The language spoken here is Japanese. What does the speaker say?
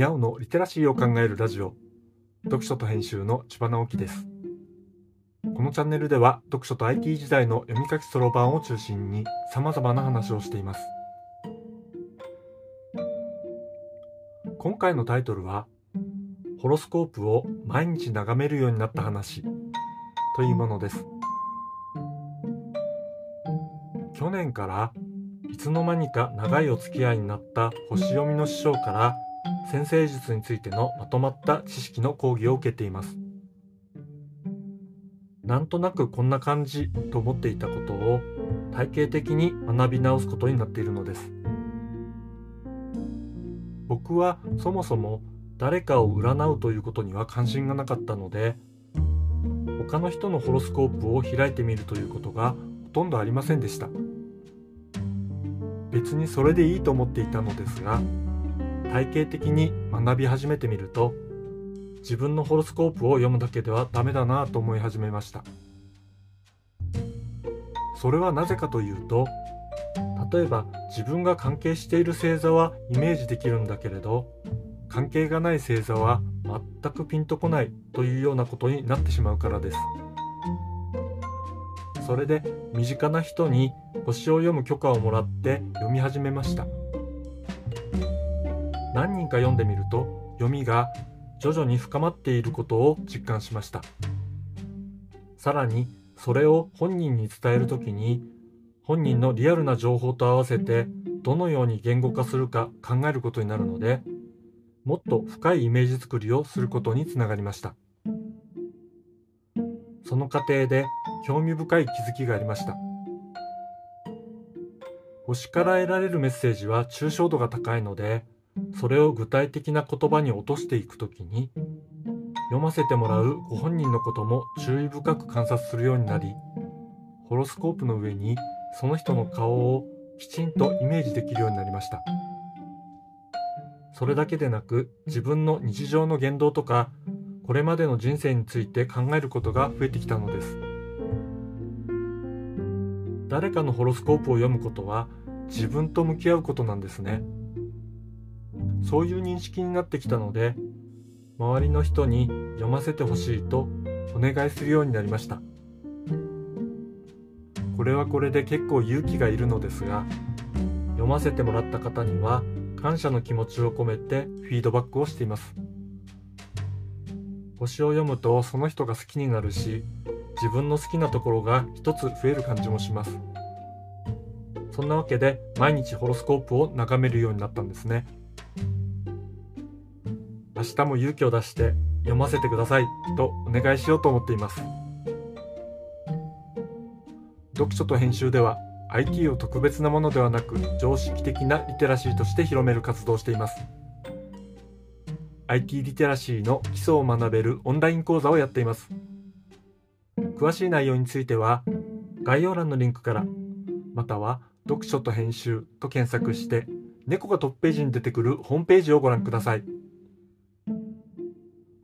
にゃおのリテラシーを考えるラジオ。読書と編集の千葉直樹です。このチャンネルでは読書と IT 時代の読み書きそろばんを中心に様々な話をしています。今回のタイトルはホロスコープを毎日眺めるようになった話というものです。去年からいつの間にか長いお付き合いになった星読みの師匠から先生術についてのまとまった知識の講義を受けています。なんとなくこんな感じと思っていたことを体系的に学び直すことになっているのです。僕はそもそも誰かを占うということには関心がなかったので他の人のホロスコープを開いてみるということがほとんどありませんでした。別にそれでいいと思っていたのですが体系的に学び始めてみると自分のホロスコープを読むだけではダメだなと思い始めました。それはなぜかというと例えば自分が関係している星座はイメージできるんだけれど関係がない星座は全くピンとこないというようなことになってしまうからです。それで身近な人に星を読む許可をもらって読み始めました。何人か読んでみると読みが徐々に深まっていることを実感しました。さらにそれを本人に伝えるときに本人のリアルな情報と合わせてどのように言語化するか考えることになるのでもっと深いイメージ作りをすることにつながりました。その過程で興味深い気づきがありました。星から得られるメッセージは抽象度が高いのでそれを具体的な言葉に落としていくときに読ませてもらうご本人のことも注意深く観察するようになりホロスコープの上にその人の顔をきちんとイメージできるようになりました。それだけでなく自分の日常の言動とかこれまでの人生について考えることが増えてきたのです。誰かのホロスコープを読むことは自分と向き合うことなんですね。そういう認識になってきたので周りの人に読ませてほしいとお願いするようになりました。これはこれで結構勇気がいるのですが読ませてもらった方には感謝の気持ちを込めてフィードバックをしています。星を読むとその人が好きになるし自分の好きなところが一つ増える感じもします。そんなわけで毎日ホロスコープを眺めるようになったんですね。明日も勇気を出して読ませてくださいとお願いしようと思っています。読書と編集では IT を特別なものではなく常識的なリテラシーとして広める活動をしています。IT リテラシーの基礎を学べるオンライン講座をやっています。詳しい内容については概要欄のリンクからまたは読書と編集と検索して猫がトップページに出てくるホームページをご覧ください。